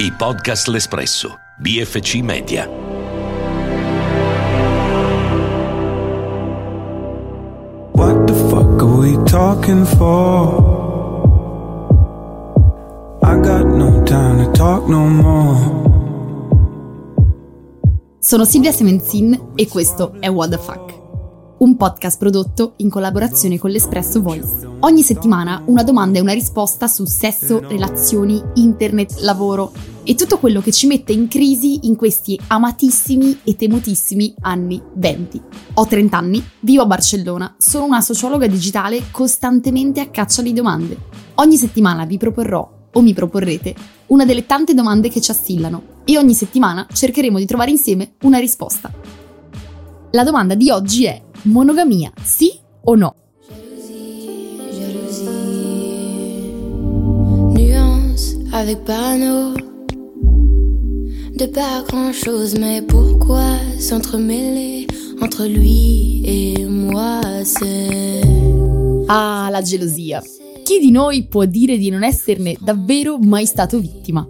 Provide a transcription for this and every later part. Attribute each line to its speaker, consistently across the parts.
Speaker 1: I podcast L'Espresso, BFC Media.
Speaker 2: What the fuck are we talking for? I got no time to talk no more.
Speaker 3: Sono Silvia Semenzin e questo è What the Fuck, un podcast prodotto in collaborazione con l'Espresso Voice. Ogni settimana una domanda e una risposta su sesso, relazioni, internet, lavoro e tutto quello che ci mette in crisi in questi amatissimi e temutissimi anni 20. Ho 30 anni, vivo a Barcellona, sono una sociologa digitale costantemente a caccia di domande. Ogni settimana vi proporrò o mi proporrete una delle tante domande che ci assillano e ogni settimana cercheremo di trovare insieme una risposta. La domanda di oggi è monogamia sì o no?
Speaker 4: Nuance avec panneau De pas grand chose, mais pourquoi s'entremêler entre lui et moi? C'est.
Speaker 3: Ah, la gelosia. Chi di noi può dire di non esserne davvero mai stato vittima?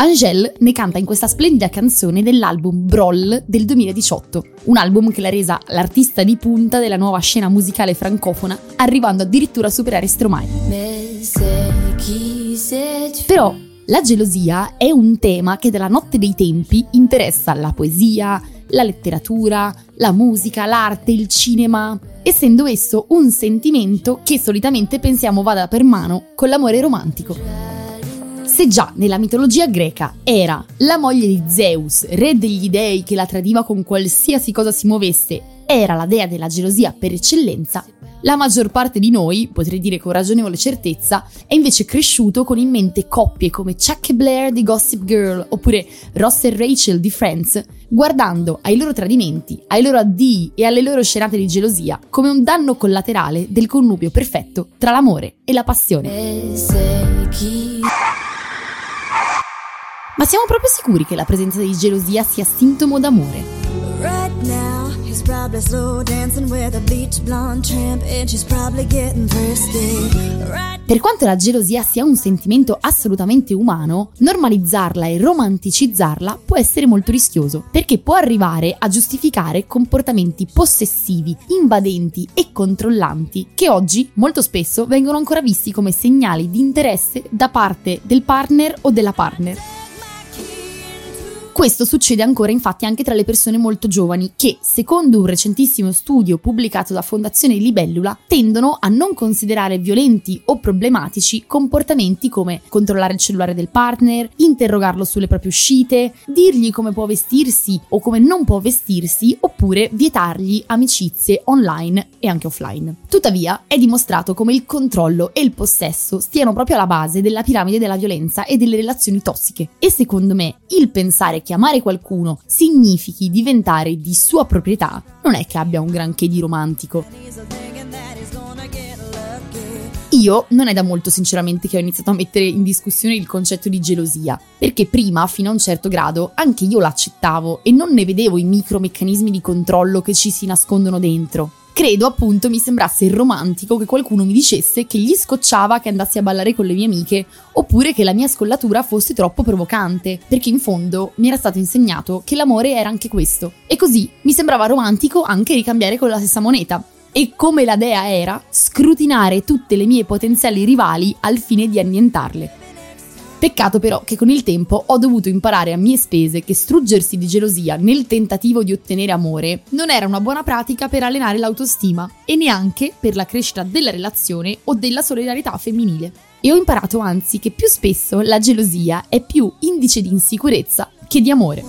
Speaker 3: Angèle ne canta in questa splendida canzone dell'album Broll del 2018, un album che l'ha resa l'artista di punta della nuova scena musicale francofona, arrivando addirittura a superare Stromae. Però la gelosia è un tema che dalla notte dei tempi interessa la poesia, la letteratura, la musica, l'arte, il cinema, essendo esso un sentimento che solitamente pensiamo vada per mano con l'amore romantico. Se già nella mitologia greca era la moglie di Zeus, re degli dei che la tradiva con qualsiasi cosa si muovesse, era la dea della gelosia per eccellenza, la maggior parte di noi, potrei dire con ragionevole certezza, è invece cresciuto con in mente coppie come Chuck Blair di Gossip Girl oppure Ross e Rachel di Friends, guardando ai loro tradimenti, ai loro addii e alle loro scenate di gelosia come un danno collaterale del connubio perfetto tra l'amore e la passione. Ma siamo proprio sicuri che la presenza di gelosia sia sintomo d'amore?
Speaker 5: Right now, he's probably slow dancing with a bleach blonde tramp, and she's probably getting thirsty. Right
Speaker 3: Per quanto la gelosia sia un sentimento assolutamente umano, normalizzarla e romanticizzarla può essere molto rischioso, perché può arrivare a giustificare comportamenti possessivi, invadenti e controllanti, che oggi molto spesso vengono ancora visti come segnali di interesse da parte del partner o della partner. Questo succede ancora infatti anche tra le persone molto giovani che, secondo un recentissimo studio pubblicato da Fondazione Libellula, tendono a non considerare violenti o problematici comportamenti come controllare il cellulare del partner, interrogarlo sulle proprie uscite, dirgli come può vestirsi o come non può vestirsi, oppure vietargli amicizie online e anche offline. Tuttavia, è dimostrato come il controllo e il possesso stiano proprio alla base della piramide della violenza e delle relazioni tossiche. E secondo me, il pensare che amare qualcuno significhi diventare di sua proprietà non è che abbia un granché di romantico. Io non è da molto sinceramente che ho iniziato a mettere in discussione il concetto di gelosia, perché prima, fino a un certo grado, anche io l'accettavo e non ne vedevo i micromeccanismi di controllo che ci si nascondono dentro. Credo appunto mi sembrasse romantico che qualcuno mi dicesse che gli scocciava che andassi a ballare con le mie amiche, oppure che la mia scollatura fosse troppo provocante, perché in fondo mi era stato insegnato che l'amore era anche questo. E così mi sembrava romantico anche ricambiare con la stessa moneta. E come la dea era, scrutinare tutte le mie potenziali rivali al fine di annientarle. Peccato però che con il tempo ho dovuto imparare a mie spese che struggersi di gelosia nel tentativo di ottenere amore non era una buona pratica per allenare l'autostima e neanche per la crescita della relazione o della solidarietà femminile. E ho imparato anzi che più spesso la gelosia è più indice di insicurezza che di amore.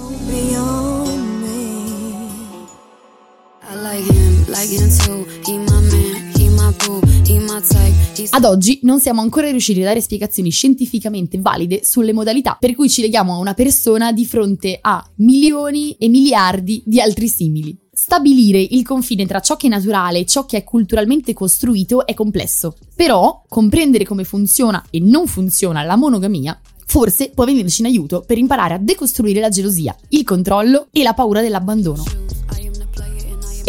Speaker 4: Like him, like him too. He my man, he my boo, he my type.
Speaker 3: Ad oggi non siamo ancora riusciti a dare spiegazioni scientificamente valide sulle modalità per cui ci leghiamo a una persona di fronte a milioni e miliardi di altri simili. Stabilire il confine tra ciò che è naturale e ciò che è culturalmente costruito è complesso, però comprendere come funziona e non funziona la monogamia forse può venirci in aiuto per imparare a decostruire la gelosia, il controllo e la paura dell'abbandono.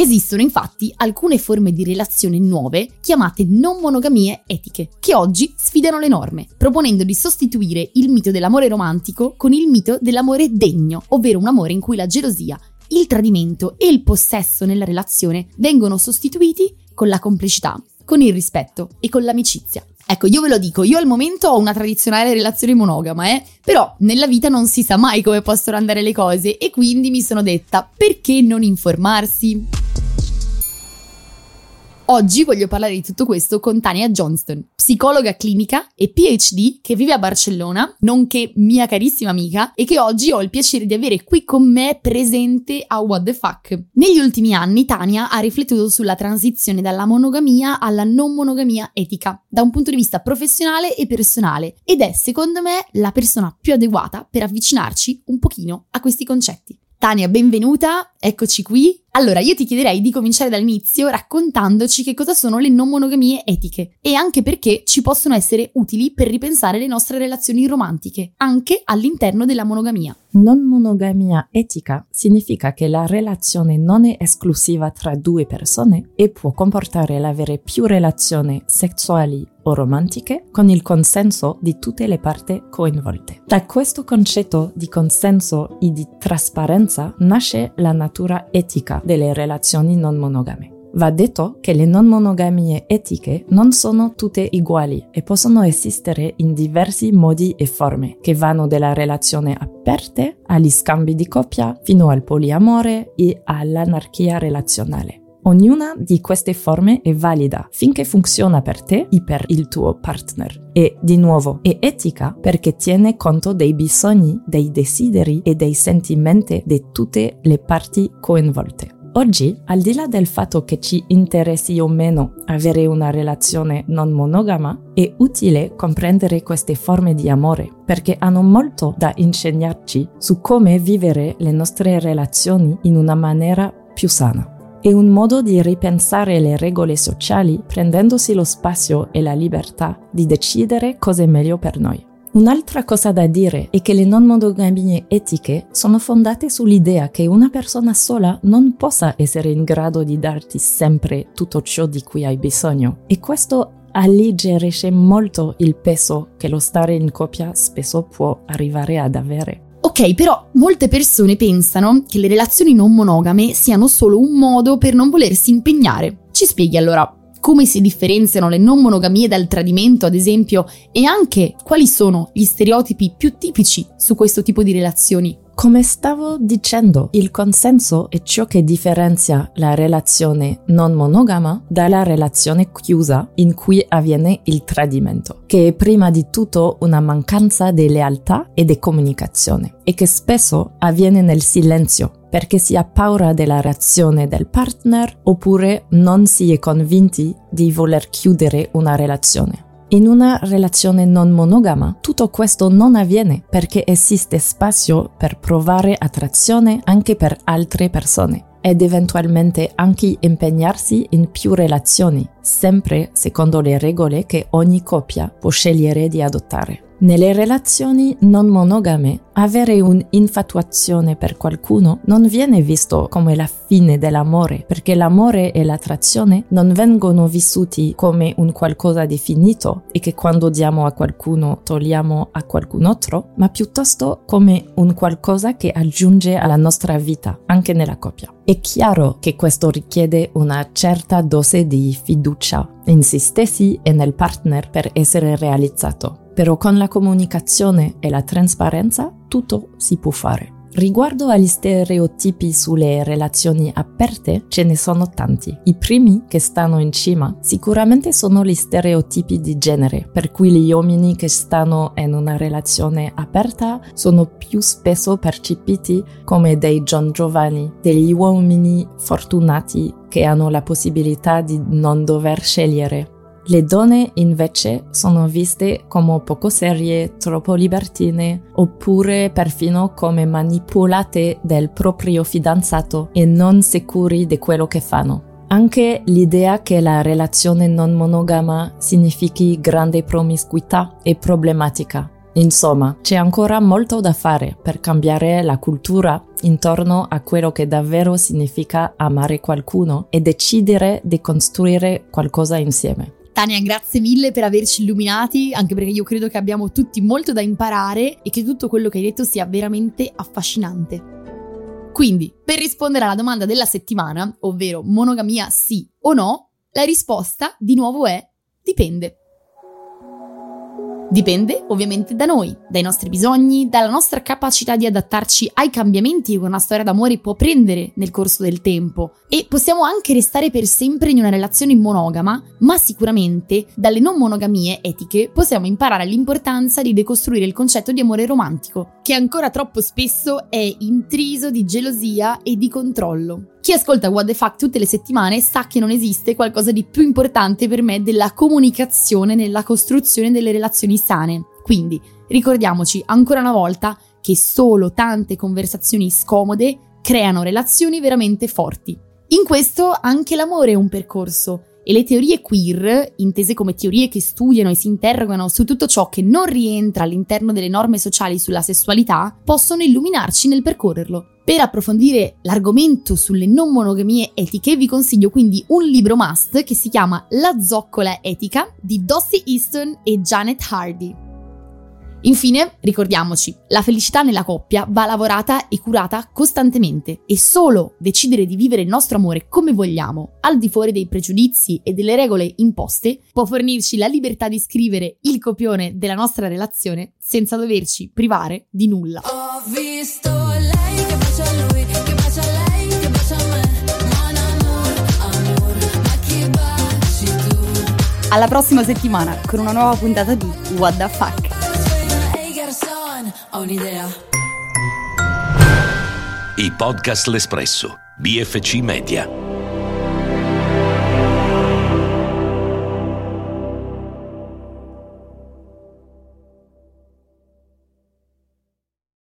Speaker 3: Esistono infatti alcune forme di relazione nuove chiamate non monogamie etiche, che oggi sfidano le norme, proponendo di sostituire il mito dell'amore romantico con il mito dell'amore degno, ovvero un amore in cui la gelosia, il tradimento e il possesso nella relazione vengono sostituiti con la complicità, con il rispetto e con l'amicizia. Ecco, io ve lo dico, io al momento ho una tradizionale relazione monogama, eh? Però nella vita non si sa mai come possono andare le cose e quindi mi sono detta, perché non informarsi? Oggi voglio parlare di tutto questo con Tania Johnston, psicologa clinica e PhD che vive a Barcellona, nonché mia carissima amica e che oggi ho il piacere di avere qui con me presente a What the Fuck. Negli ultimi anni Tania ha riflettuto sulla transizione dalla monogamia alla non monogamia etica, da un punto di vista professionale e personale, ed è secondo me la persona più adeguata per avvicinarci un pochino a questi concetti. Tania, benvenuta, eccoci qui. Allora, io ti chiederei di cominciare dall'inizio raccontandoci che cosa sono le non monogamie etiche e anche perché ci possono essere utili per ripensare le nostre relazioni romantiche, anche all'interno della monogamia.
Speaker 6: Non monogamia etica significa che la relazione non è esclusiva tra due persone e può comportare l'avere più relazioni sessuali o romantiche con il consenso di tutte le parti coinvolte. Da questo concetto di consenso e di trasparenza nasce la natura etica delle relazioni non monogame. Va detto che le non monogamie etiche non sono tutte uguali e possono esistere in diversi modi e forme, che vanno dalla relazione aperte agli scambi di coppia fino al poliamore e all'anarchia relazionale. Ognuna di queste forme è valida finché funziona per te e per il tuo partner. E, di nuovo, è etica perché tiene conto dei bisogni, dei desideri e dei sentimenti di tutte le parti coinvolte. Oggi, al di là del fatto che ci interessi o meno avere una relazione non monogama, è utile comprendere queste forme di amore perché hanno molto da insegnarci su come vivere le nostre relazioni in una maniera più sana. È un modo di ripensare le regole sociali prendendosi lo spazio e la libertà di decidere cosa è meglio per noi. Un'altra cosa da dire è che le non monogamie etiche sono fondate sull'idea che una persona sola non possa essere in grado di darti sempre tutto ciò di cui hai bisogno e questo alleggerisce molto il peso che lo stare in coppia spesso può arrivare ad avere.
Speaker 3: Ok, però molte persone pensano che le relazioni non monogame siano solo un modo per non volersi impegnare. Ci spieghi allora come si differenziano le non monogamie dal tradimento, ad esempio, e anche quali sono gli stereotipi più tipici su questo tipo di relazioni.
Speaker 6: Come stavo dicendo, il consenso è ciò che differenzia la relazione non monogama dalla relazione chiusa in cui avviene il tradimento, che è prima di tutto una mancanza di lealtà e di comunicazione e che spesso avviene nel silenzio perché si ha paura della reazione del partner oppure non si è convinti di voler chiudere una relazione. In una relazione non monogama tutto questo non avviene perché esiste spazio per provare attrazione anche per altre persone ed eventualmente anche impegnarsi in più relazioni, sempre secondo le regole che ogni coppia può scegliere di adottare. Nelle relazioni non monogame, avere un'infatuazione per qualcuno non viene visto come la fine dell'amore, perché l'amore e l'attrazione non vengono vissuti come un qualcosa di finito e che quando diamo a qualcuno togliamo a qualcun altro, ma piuttosto come un qualcosa che aggiunge alla nostra vita, anche nella coppia. È chiaro che questo richiede una certa dose di fiducia in se stessi e nel partner per essere realizzato però con la comunicazione e la trasparenza tutto si può fare. Riguardo agli stereotipi sulle relazioni aperte, ce ne sono tanti. I primi che stanno in cima sicuramente sono gli stereotipi di genere, per cui gli uomini che stanno in una relazione aperta sono più spesso percepiti come dei John Giovanni, degli uomini fortunati che hanno la possibilità di non dover scegliere le donne invece sono viste come poco serie, troppo libertine, oppure perfino come manipolate del proprio fidanzato e non sicuri di quello che fanno. Anche l'idea che la relazione non monogama significhi grande promiscuità è problematica Insomma, c'è ancora molto da fare per cambiare la cultura intorno a quello che davvero significa amare qualcuno e decidere di costruire qualcosa insieme.
Speaker 3: Tania, grazie mille per averci illuminati, anche perché io credo che abbiamo tutti molto da imparare e che tutto quello che hai detto sia veramente affascinante. Quindi, per rispondere alla domanda della settimana, ovvero monogamia sì o no, la risposta di nuovo è dipende. Dipende ovviamente da noi, dai nostri bisogni, dalla nostra capacità di adattarci ai cambiamenti che una storia d'amore può prendere nel corso del tempo. E possiamo anche restare per sempre in una relazione monogama, ma sicuramente dalle non monogamie etiche possiamo imparare l'importanza di decostruire il concetto di amore romantico, che ancora troppo spesso è intriso di gelosia e di controllo. Chi ascolta What the Fuck tutte le settimane sa che non esiste qualcosa di più importante per me della comunicazione nella costruzione delle relazioni sane. Quindi ricordiamoci ancora una volta che solo tante conversazioni scomode creano relazioni veramente forti. In questo anche l'amore è un percorso e le teorie queer, intese come teorie che studiano e si interrogano su tutto ciò che non rientra all'interno delle norme sociali sulla sessualità, possono illuminarci nel percorrerlo. Per approfondire l'argomento sulle non monogamie etiche vi consiglio quindi un libro must che si chiama La zoccola etica di Dossie Easton e Janet Hardy. Infine, ricordiamoci, la felicità nella coppia va lavorata e curata costantemente e solo decidere di vivere il nostro amore come vogliamo, al di fuori dei pregiudizi e delle regole imposte, può fornirci la libertà di scrivere il copione della nostra relazione senza doverci privare di nulla. Ho visto Alla prossima settimana con una nuova puntata di What the Fuck.
Speaker 1: I podcast L'Espresso, BFC Media.